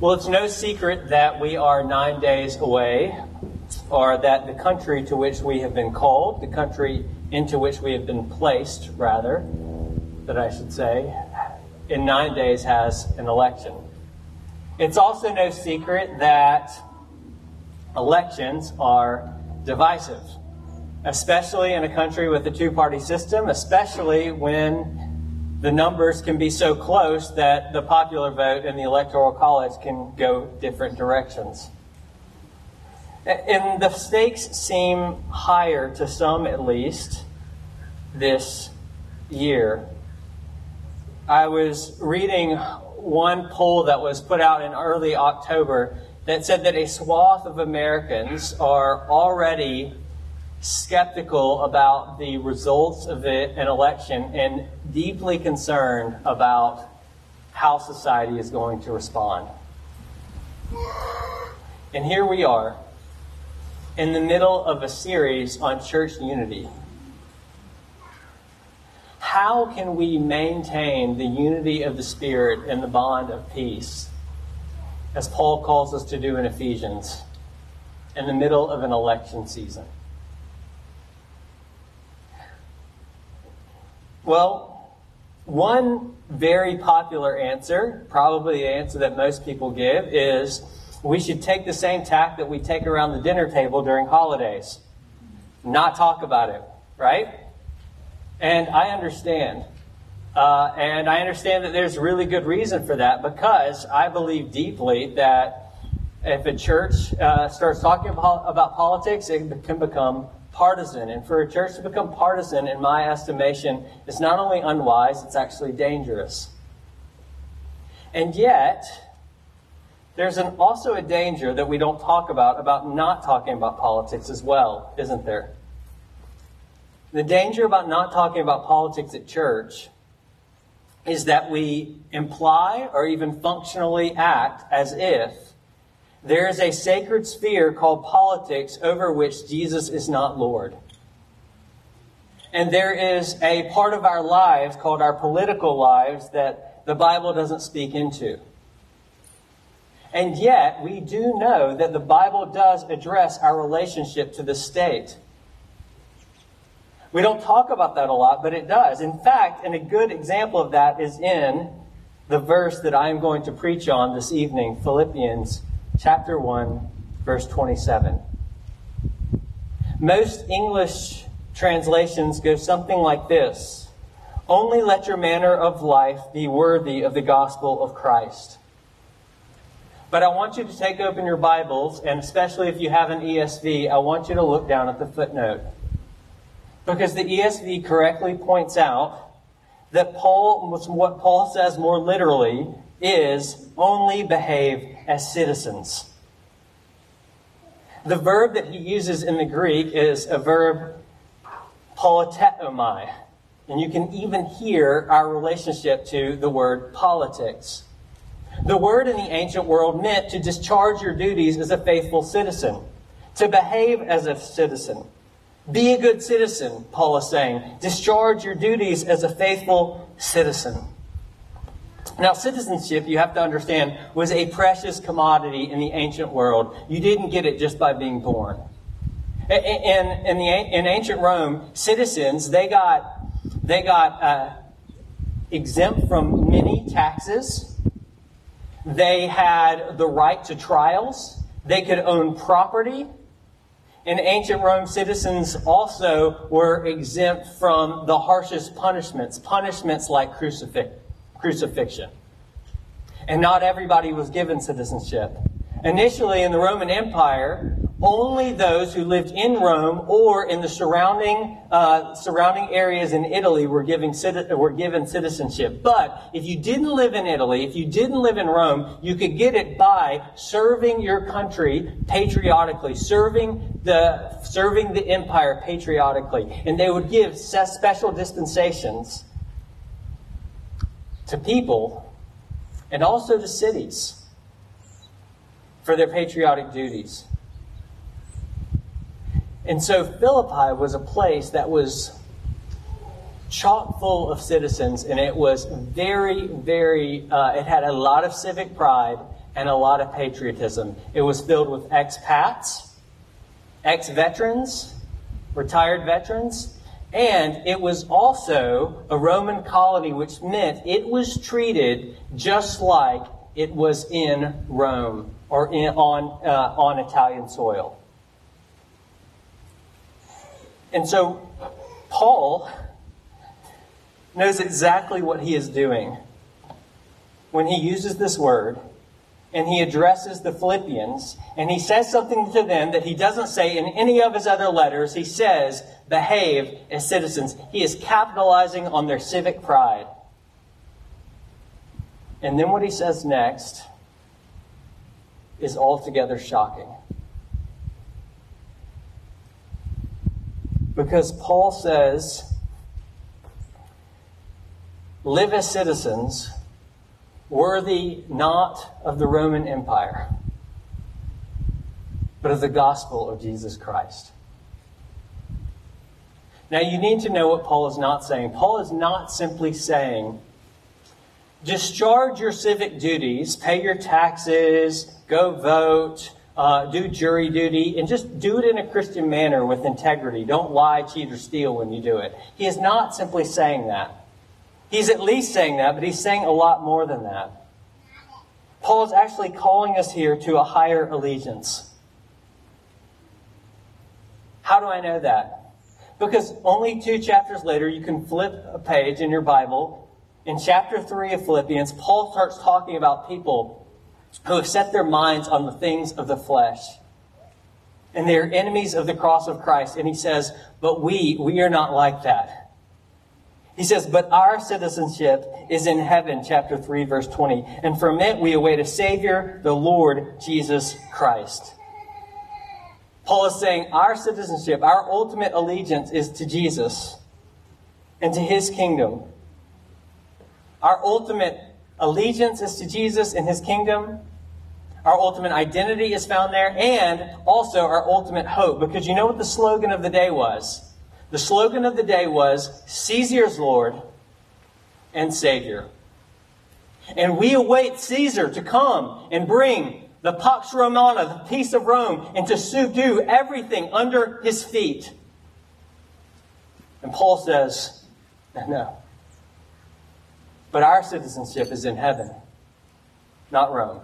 Well, it's no secret that we are nine days away, or that the country to which we have been called, the country into which we have been placed, rather, that I should say, in nine days has an election. It's also no secret that elections are divisive, especially in a country with a two party system, especially when the numbers can be so close that the popular vote and the electoral college can go different directions. And the stakes seem higher, to some at least, this year. I was reading one poll that was put out in early October that said that a swath of Americans are already skeptical about the results of an election and deeply concerned about how society is going to respond. And here we are in the middle of a series on church unity. How can we maintain the unity of the Spirit and the bond of peace, as Paul calls us to do in Ephesians, in the middle of an election season? Well, one very popular answer, probably the answer that most people give, is we should take the same tack that we take around the dinner table during holidays. Not talk about it, right? And I understand. Uh, and I understand that there's really good reason for that because I believe deeply that if a church uh, starts talking about, about politics, it can become partisan. And for a church to become partisan, in my estimation, is not only unwise, it's actually dangerous. And yet, there's an, also a danger that we don't talk about, about not talking about politics as well, isn't there? The danger about not talking about politics at church is that we imply or even functionally act as if there is a sacred sphere called politics over which Jesus is not Lord. And there is a part of our lives called our political lives that the Bible doesn't speak into. And yet, we do know that the Bible does address our relationship to the state. We don't talk about that a lot, but it does. In fact, and a good example of that is in the verse that I am going to preach on this evening, Philippians chapter 1, verse 27. Most English translations go something like this Only let your manner of life be worthy of the gospel of Christ. But I want you to take open your Bibles, and especially if you have an ESV, I want you to look down at the footnote. Because the ESV correctly points out that Paul, what Paul says more literally, is only behave as citizens. The verb that he uses in the Greek is a verb politeuomai. And you can even hear our relationship to the word politics. The word in the ancient world meant to discharge your duties as a faithful citizen, to behave as a citizen. Be a good citizen, Paul is saying. Discharge your duties as a faithful citizen. Now, citizenship, you have to understand, was a precious commodity in the ancient world. You didn't get it just by being born. In, in, the, in ancient Rome, citizens, they got, they got uh, exempt from many taxes. They had the right to trials. They could own property. In ancient Rome, citizens also were exempt from the harshest punishments, punishments like crucifix crucifixion. And not everybody was given citizenship. Initially, in the Roman Empire, only those who lived in Rome or in the surrounding uh, surrounding areas in Italy were given were given citizenship. But if you didn't live in Italy, if you didn't live in Rome, you could get it by serving your country patriotically, serving the serving the empire patriotically, and they would give special dispensations to people and also to cities for their patriotic duties. And so Philippi was a place that was chock full of citizens, and it was very, very, uh, it had a lot of civic pride, and a lot of patriotism. It was filled with expats, ex veterans, retired veterans, and it was also a Roman colony, which meant it was treated just like it was in Rome or in, on, uh, on Italian soil. And so Paul knows exactly what he is doing when he uses this word and he addresses the Philippians and he says something to them that he doesn't say in any of his other letters. He says, behave as citizens. He is capitalizing on their civic pride. And then what he says next is altogether shocking. Because Paul says, live as citizens worthy not of the Roman Empire, but of the gospel of Jesus Christ. Now, you need to know what Paul is not saying. Paul is not simply saying, discharge your civic duties, pay your taxes, go vote, uh, do jury duty, and just do it in a Christian manner with integrity. Don't lie, cheat, or steal when you do it. He is not simply saying that. He's at least saying that, but he's saying a lot more than that. Paul is actually calling us here to a higher allegiance. How do I know that? Because only two chapters later, you can flip a page in your Bible. In chapter 3 of Philippians, Paul starts talking about people who have set their minds on the things of the flesh. And they're enemies of the cross of Christ. And he says, But we, we are not like that. He says, But our citizenship is in heaven, chapter 3, verse 20. And from it we await a Savior, the Lord Jesus Christ. Paul is saying our citizenship, our ultimate allegiance is to Jesus and to his kingdom. Our ultimate allegiance is to Jesus and his kingdom. Our ultimate identity is found there, and also our ultimate hope. Because you know what the slogan of the day was? The slogan of the day was Caesar's Lord and Savior. And we await Caesar to come and bring the Pax Romana, the peace of Rome, and to subdue everything under his feet. And Paul says, no. But our citizenship is in heaven, not Rome.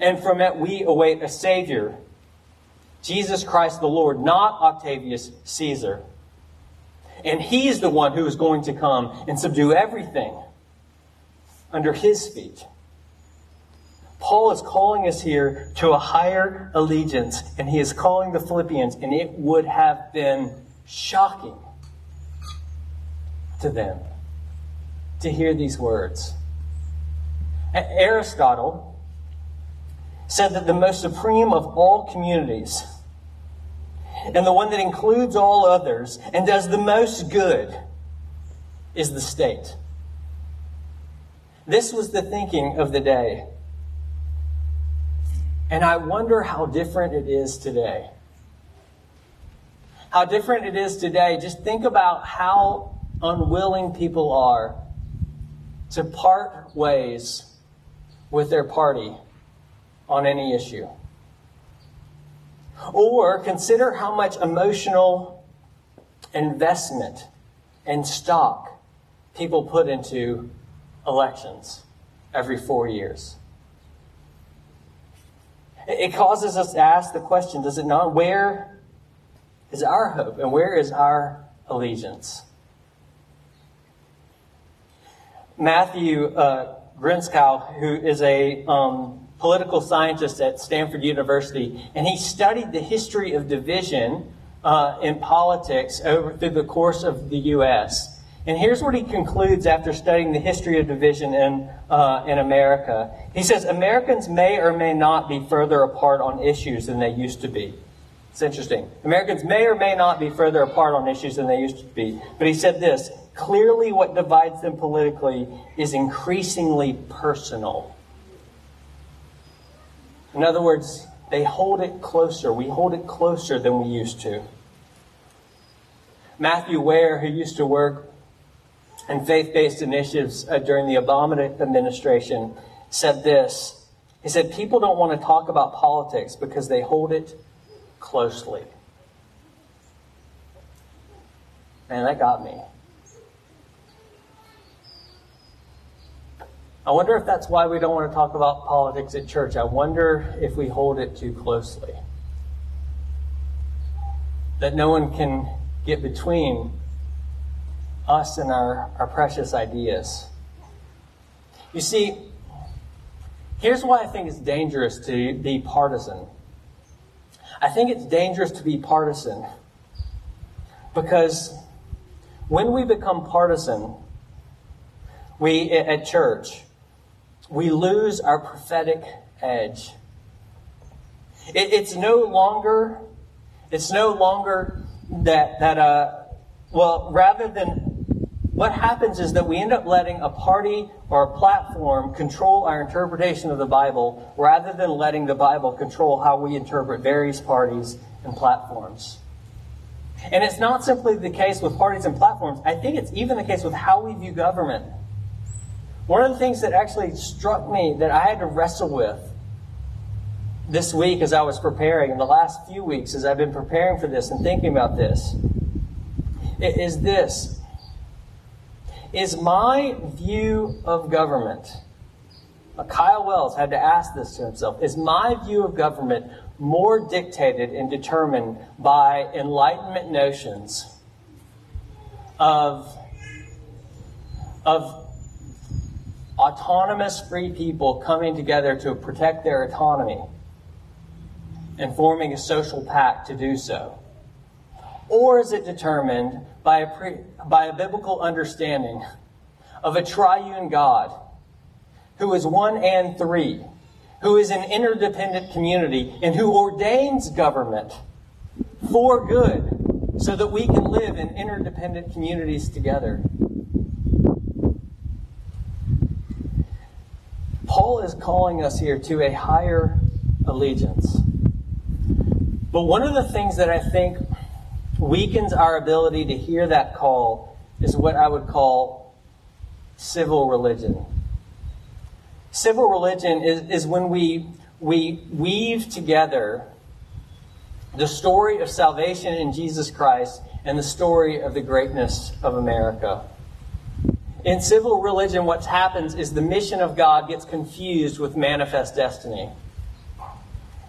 And from it we await a Savior Jesus Christ the Lord, not Octavius Caesar. And he's the one who is going to come and subdue everything under his feet. Paul is calling us here to a higher allegiance, and he is calling the Philippians, and it would have been shocking to them to hear these words. Aristotle said that the most supreme of all communities and the one that includes all others and does the most good is the state. This was the thinking of the day. And I wonder how different it is today. How different it is today. Just think about how unwilling people are to part ways with their party on any issue. Or consider how much emotional investment and stock people put into elections every four years. It causes us to ask the question, does it not? Where is our hope and where is our allegiance? Matthew uh, Gentzkow, who is a um, political scientist at Stanford University, and he studied the history of division uh, in politics over through the course of the U.S. And here's what he concludes after studying the history of division in, uh, in America. He says, Americans may or may not be further apart on issues than they used to be. It's interesting. Americans may or may not be further apart on issues than they used to be. But he said this clearly, what divides them politically is increasingly personal. In other words, they hold it closer. We hold it closer than we used to. Matthew Wear, who used to work in faith based initiatives uh, during the Obama administration, said this. He said, People don't want to talk about politics because they hold it closely. Man, that got me. I wonder if that's why we don't want to talk about politics at church. I wonder if we hold it too closely. That no one can get between us and our, our precious ideas. You see, here's why I think it's dangerous to be partisan. I think it's dangerous to be partisan because when we become partisan, we at church, we lose our prophetic edge. It, it's no longer, it's no longer that that uh, well, rather than what happens is that we end up letting a party or a platform control our interpretation of the Bible rather than letting the Bible control how we interpret various parties and platforms. And it's not simply the case with parties and platforms. I think it's even the case with how we view government. One of the things that actually struck me that I had to wrestle with this week as I was preparing, in the last few weeks as I've been preparing for this and thinking about this, is this. Is my view of government, uh, Kyle Wells had to ask this to himself, is my view of government more dictated and determined by Enlightenment notions of, of autonomous free people coming together to protect their autonomy and forming a social pact to do so? Or is it determined by a, pre, by a biblical understanding of a triune God who is one and three, who is an interdependent community, and who ordains government for good so that we can live in interdependent communities together. Paul is calling us here to a higher allegiance. But one of the things that I think weakens our ability to hear that call is what I would call civil religion. Civil religion is, is when we, we weave together the story of salvation in Jesus Christ and the story of the greatness of America. In civil religion, what happens is the mission of God gets confused with manifest destiny.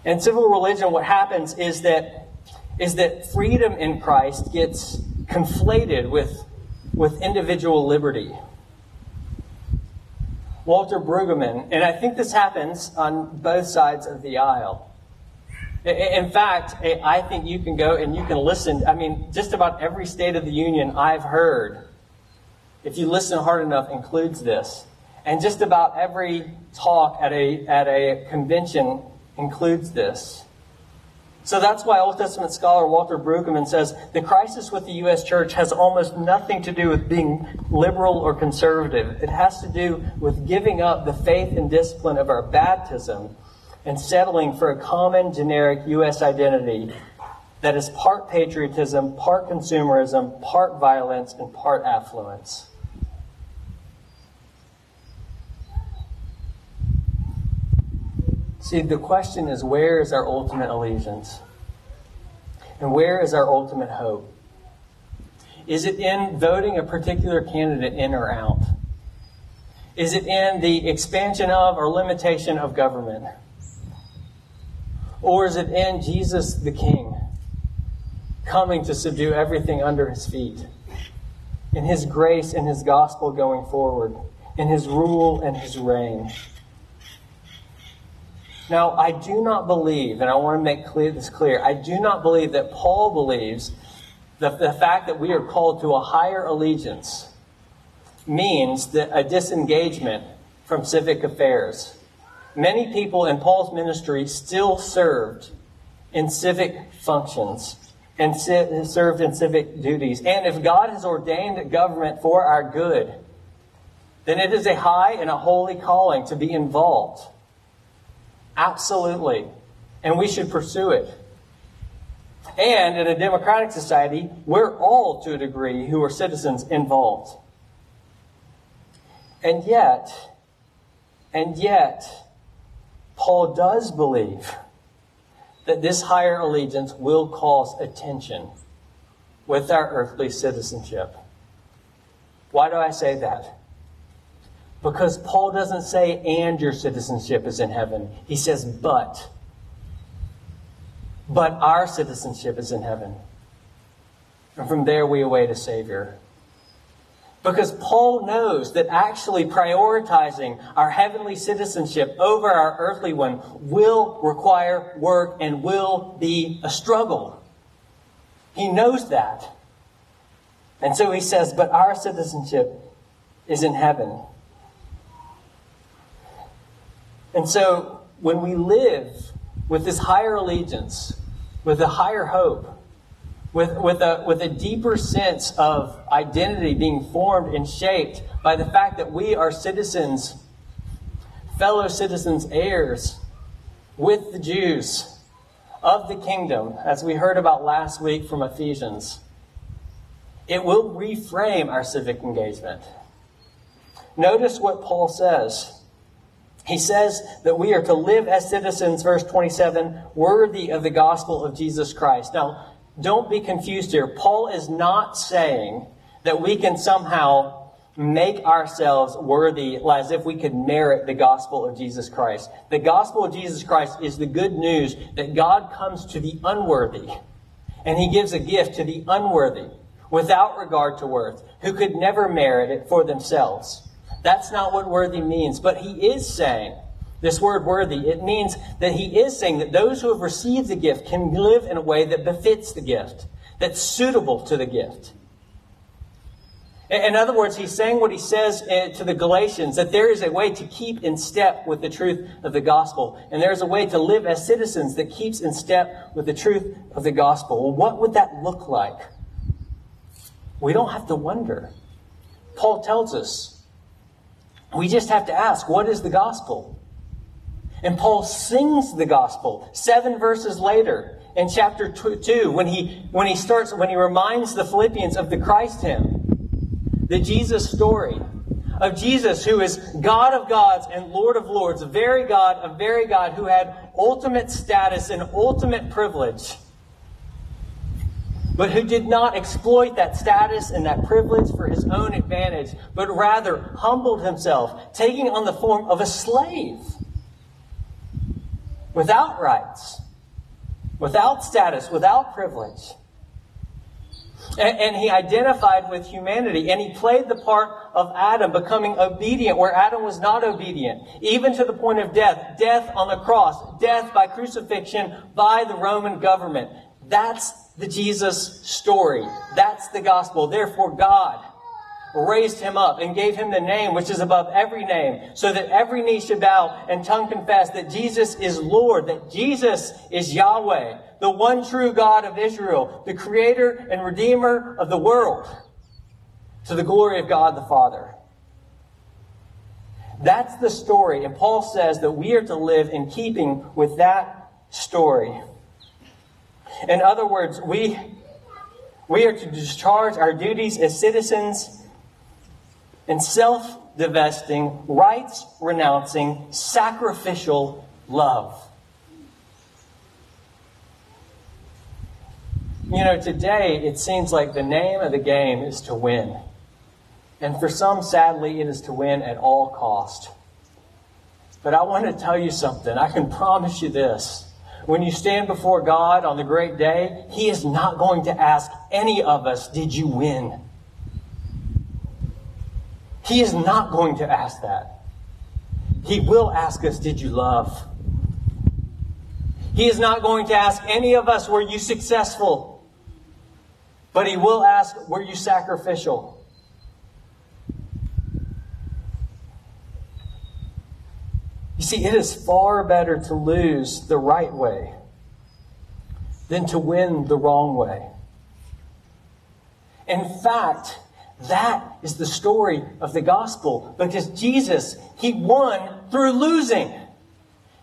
In civil religion, what happens is that is that freedom in Christ gets conflated with, with individual liberty. Walter Brueggemann, and I think this happens on both sides of the aisle. In fact, I think you can go and you can listen. I mean, just about every State of the Union I've heard, if you listen hard enough, includes this. And just about every talk at a, at a convention includes this. So that's why Old Testament scholar Walter Brueggemann says the crisis with the U.S. church has almost nothing to do with being liberal or conservative. It has to do with giving up the faith and discipline of our baptism and settling for a common generic U.S. identity that is part patriotism, part consumerism, part violence, and part affluence. See, the question is where is our ultimate allegiance? And where is our ultimate hope? Is it in voting a particular candidate in or out? Is it in the expansion of or limitation of government? Or is it in Jesus the King coming to subdue everything under his feet? In his grace and his gospel going forward? In his rule and his reign? Now, I do not believe, and I want to make clear, this clear, I do not believe that Paul believes that the fact that we are called to a higher allegiance means that a disengagement from civic affairs. Many people in Paul's ministry still served in civic functions and served in civic duties. And if God has ordained government for our good, then it is a high and a holy calling to be involved Absolutely. And we should pursue it. And in a democratic society, we're all, to a degree, who are citizens involved. And yet, And yet, Paul does believe that this higher allegiance will cause attention with our earthly citizenship. Why do I say that? Because Paul doesn't say, and your citizenship is in heaven. He says, but. But our citizenship is in heaven. And from there we await a Savior. Because Paul knows that actually prioritizing our heavenly citizenship over our earthly one will require work and will be a struggle. He knows that. And so he says, but our citizenship is in heaven. And so when we live with this higher allegiance, with a higher hope, with, with, a, with a deeper sense of identity being formed and shaped by the fact that we are citizens, fellow citizens, heirs with the Jews of the kingdom, as we heard about last week from Ephesians. It will reframe our civic engagement. Notice what Paul says. He says that we are to live as citizens, verse 27, worthy of the gospel of Jesus Christ. Now, don't be confused here. Paul is not saying that we can somehow make ourselves worthy as if we could merit the gospel of Jesus Christ. The gospel of Jesus Christ is the good news that God comes to the unworthy and he gives a gift to the unworthy without regard to worth, who could never merit it for themselves. That's not what worthy means, but he is saying this word worthy, it means that he is saying that those who have received the gift can live in a way that befits the gift, that's suitable to the gift. In other words, he's saying what he says eh, to the Galatians that there is a way to keep in step with the truth of the gospel, and there's a way to live as citizens that keeps in step with the truth of the gospel. Well, what would that look like? We don't have to wonder. Paul tells us. We just have to ask, what is the gospel? And Paul sings the gospel seven verses later in chapter two when he, when he starts, when he reminds the Philippians of the Christ hymn, the Jesus story of Jesus who is God of gods and Lord of lords, a very God, a very God who had ultimate status and ultimate privilege, but who did not exploit that status and that privilege for his own advantage, but rather humbled himself, taking on the form of a slave without rights, without status, without privilege. And, and, he identified with humanity and he played the part of Adam becoming obedient where Adam was not obedient, even to the point of death. Death on the cross, death by crucifixion by the Roman government. That's the Jesus story. That's the gospel. Therefore, God raised him up and gave him the name which is above every name, so that every knee should bow and tongue confess that Jesus is Lord, that Jesus is Yahweh, the one true God of Israel, the creator and redeemer of the world, to the glory of God the Father. That's the story, and Paul says that we are to live in keeping with that story. In other words, we, we are to discharge our duties as citizens and self divesting, rights renouncing, sacrificial love. You know, today it seems like the name of the game is to win. And for some, sadly, it is to win at all cost. But I want to tell you something. I can promise you this. When you stand before God on the great day, He is not going to ask any of us, Did you win? He is not going to ask that. He will ask us, Did you love? He is not going to ask any of us, Were you successful? But He will ask, Were you sacrificial? You see, it is far better to lose the right way than to win the wrong way. In fact, that is the story of the gospel because Jesus, he won through losing.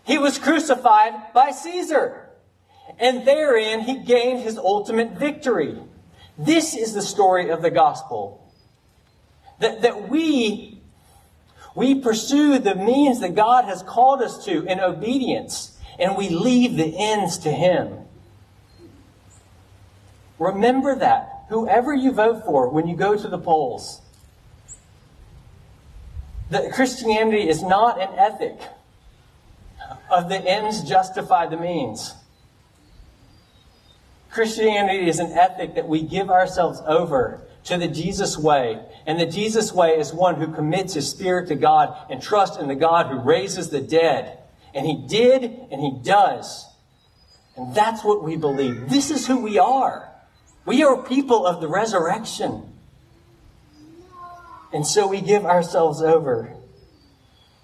He was crucified by Caesar. And therein he gained his ultimate victory. This is the story of the gospel. That, that we, We pursue the means that God has called us to in obedience, and we leave the ends to Him. Remember that. Whoever you vote for when you go to the polls, that Christianity is not an ethic of the ends justify the means. Christianity is an ethic that we give ourselves over to the Jesus way. And the Jesus way is one who commits his spirit to God and trusts in the God who raises the dead. And he did and he does. And that's what we believe. This is who we are. We are people of the resurrection. And so we give ourselves over.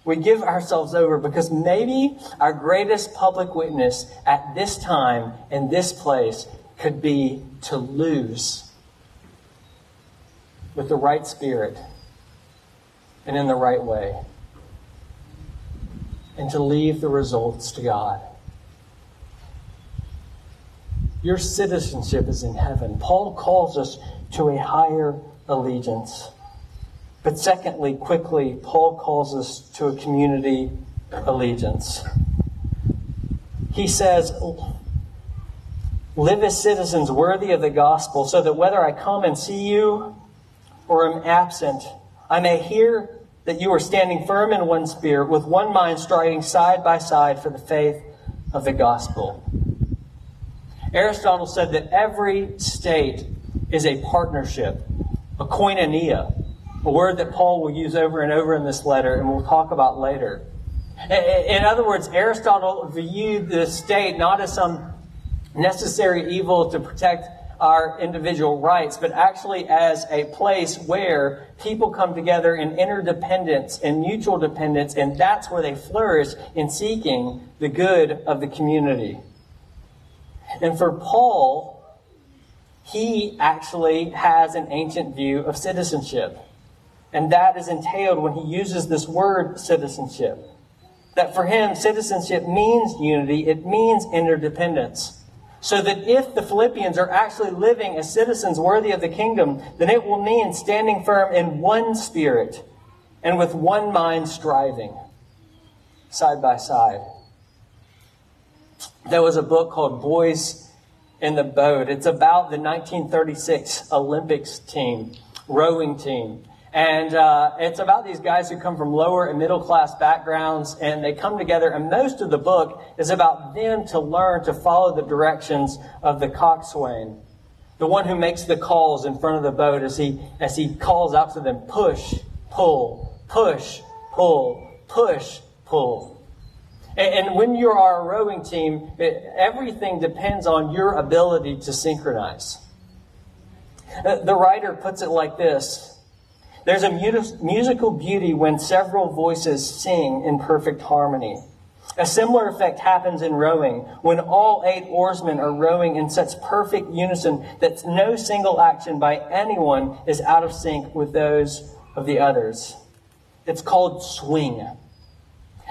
We give ourselves over because maybe our greatest public witness at this time in this place could be to lose with the right spirit and in the right way, and to leave the results to God. Your citizenship is in heaven. Paul calls us to a higher allegiance. But secondly, quickly, Paul calls us to a community allegiance. He says, Live as citizens worthy of the gospel, so that whether I come and see you or am absent, I may hear that you are standing firm in one spirit, with one mind striving side by side for the faith of the gospel. Aristotle said that every state is a partnership, a koinonia, a word that Paul will use over and over in this letter and we'll talk about later. In other words, Aristotle viewed the state not as some necessary evil to protect our individual rights, but actually as a place where people come together in interdependence and mutual dependence, and that's where they flourish in seeking the good of the community. And for Paul, he actually has an ancient view of citizenship. And that is entailed when he uses this word citizenship. That for him, citizenship means unity, it means interdependence. So that if the Philippians are actually living as citizens worthy of the kingdom, then it will mean standing firm in one spirit and with one mind striving side by side. There was a book called Boys in the Boat. It's about the 1936 Olympics team, rowing team. And uh, it's about these guys who come from lower and middle class backgrounds, and they come together. And most of the book is about them to learn to follow the directions of the coxswain, the one who makes the calls in front of the boat as he as he calls out to them: push, pull, push, pull, push, pull. And, and when you are a rowing team, it, everything depends on your ability to synchronize. Uh, the writer puts it like this. There's a musical beauty when several voices sing in perfect harmony. A similar effect happens in rowing when all eight oarsmen are rowing in such perfect unison that no single action by anyone is out of sync with those of the others. It's called swing.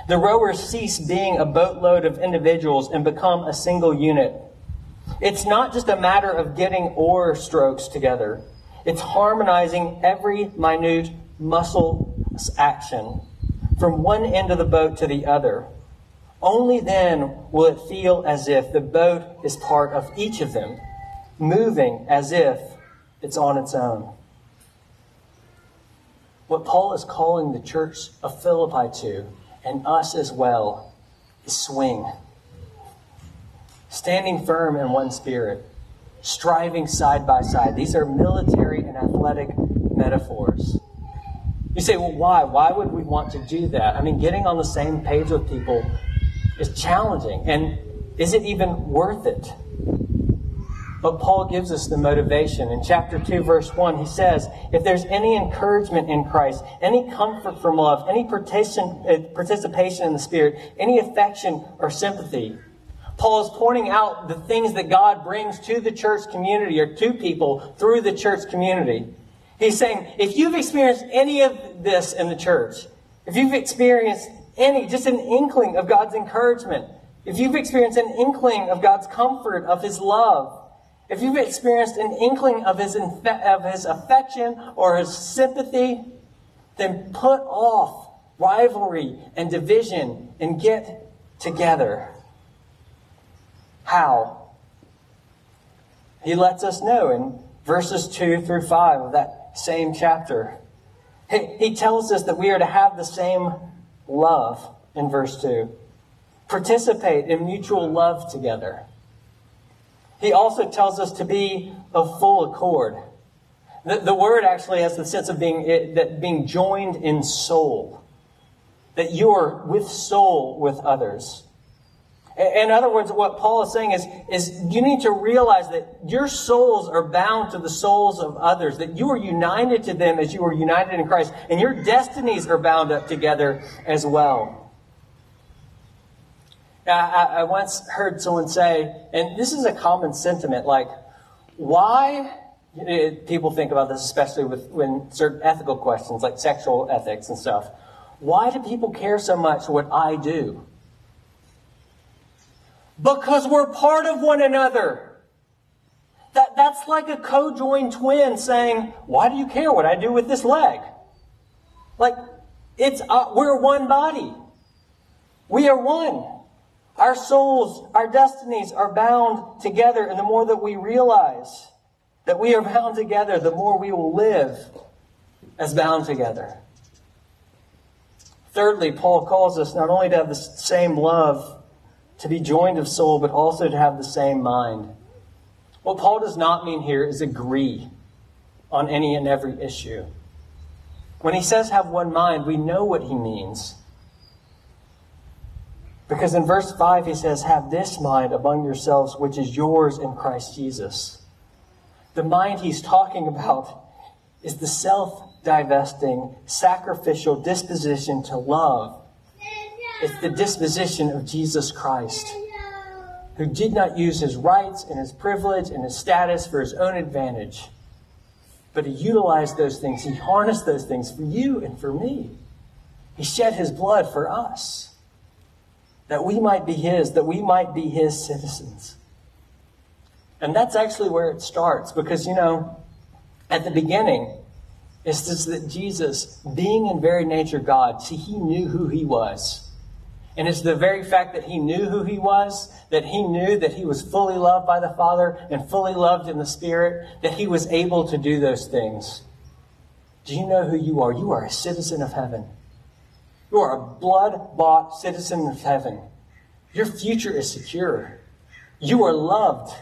The rowers cease being a boatload of individuals and become a single unit. It's not just a matter of getting oar strokes together. It's harmonizing every minute muscle action from one end of the boat to the other. Only then will it feel as if the boat is part of each of them, moving as if it's on its own. What Paul is calling the church of Philippi to, and us as well, is swing. Standing firm in one spirit striving side by side. These are military and athletic metaphors. You say, well, why? Why would we want to do that? I mean, getting on the same page with people is challenging. And is it even worth it? But Paul gives us the motivation. In chapter 2, verse 1, he says, If there's any encouragement in Christ, any comfort from love, any uh, participation in the Spirit, any affection or sympathy, Paul is pointing out the things that God brings to the church community or to people through the church community. He's saying, if you've experienced any of this in the church, if you've experienced any, just an inkling of God's encouragement, if you've experienced an inkling of God's comfort, of His love, if you've experienced an inkling of His, of his affection or His sympathy, then put off rivalry and division and get together. How? He lets us know in verses 2 through 5 of that same chapter. He, tells us that we are to have the same love in verse 2. Participate in mutual love together. He also tells us to be of full accord. The, the word actually has the sense of being, it, that being joined in soul. That you are with soul with others. In other words, what Paul is saying is, is you need to realize that your souls are bound to the souls of others, that you are united to them as you are united in Christ, and your destinies are bound up together as well. I, I once heard someone say, and this is a common sentiment, like, why it, people think about this, especially with when certain ethical questions like sexual ethics and stuff. Why do people care so much what I do? Because we're part of one another. That, that's like a co-joined twin saying, why do you care what I do with this leg? Like, it's, uh, we're one body. We are one. Our souls, our destinies are bound together, and the more that we realize that we are bound together, the more we will live as bound together. Thirdly, Paul calls us not only to have the same love, to be joined of soul, but also to have the same mind. What Paul does not mean here is agree on any and every issue. When he says have one mind, we know what he means. Because in verse 5, he says, Have this mind among yourselves, which is yours in Christ Jesus. The mind he's talking about is the self divesting, sacrificial disposition to love. It's the disposition of Jesus Christ, who did not use his rights and his privilege and his status for his own advantage, but he utilized those things. He harnessed those things for you and for me. He shed his blood for us, that we might be his, that we might be his citizens. And that's actually where it starts because, you know, at the beginning, it's just that Jesus, being in very nature God, see, he knew who he was. And it's the very fact that he knew who he was, that he knew that he was fully loved by the Father and fully loved in the Spirit, that he was able to do those things. Do you know who you are? You are a citizen of heaven. You are a blood bought citizen of heaven. Your future is secure. You are loved.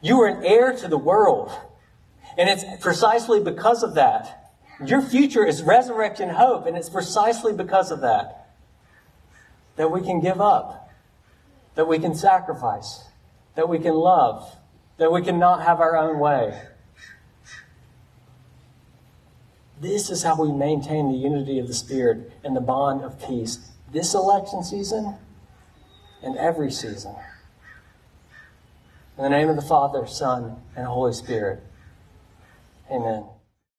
You are an heir to the world. And it's precisely because of that. Your future is resurrection hope, and it's precisely because of that that we can give up, that we can sacrifice, that we can love, that we can not have our own way. This is how we maintain the unity of the Spirit and the bond of peace this election season and every season. In the name of the Father, Son, and Holy Spirit. Amen.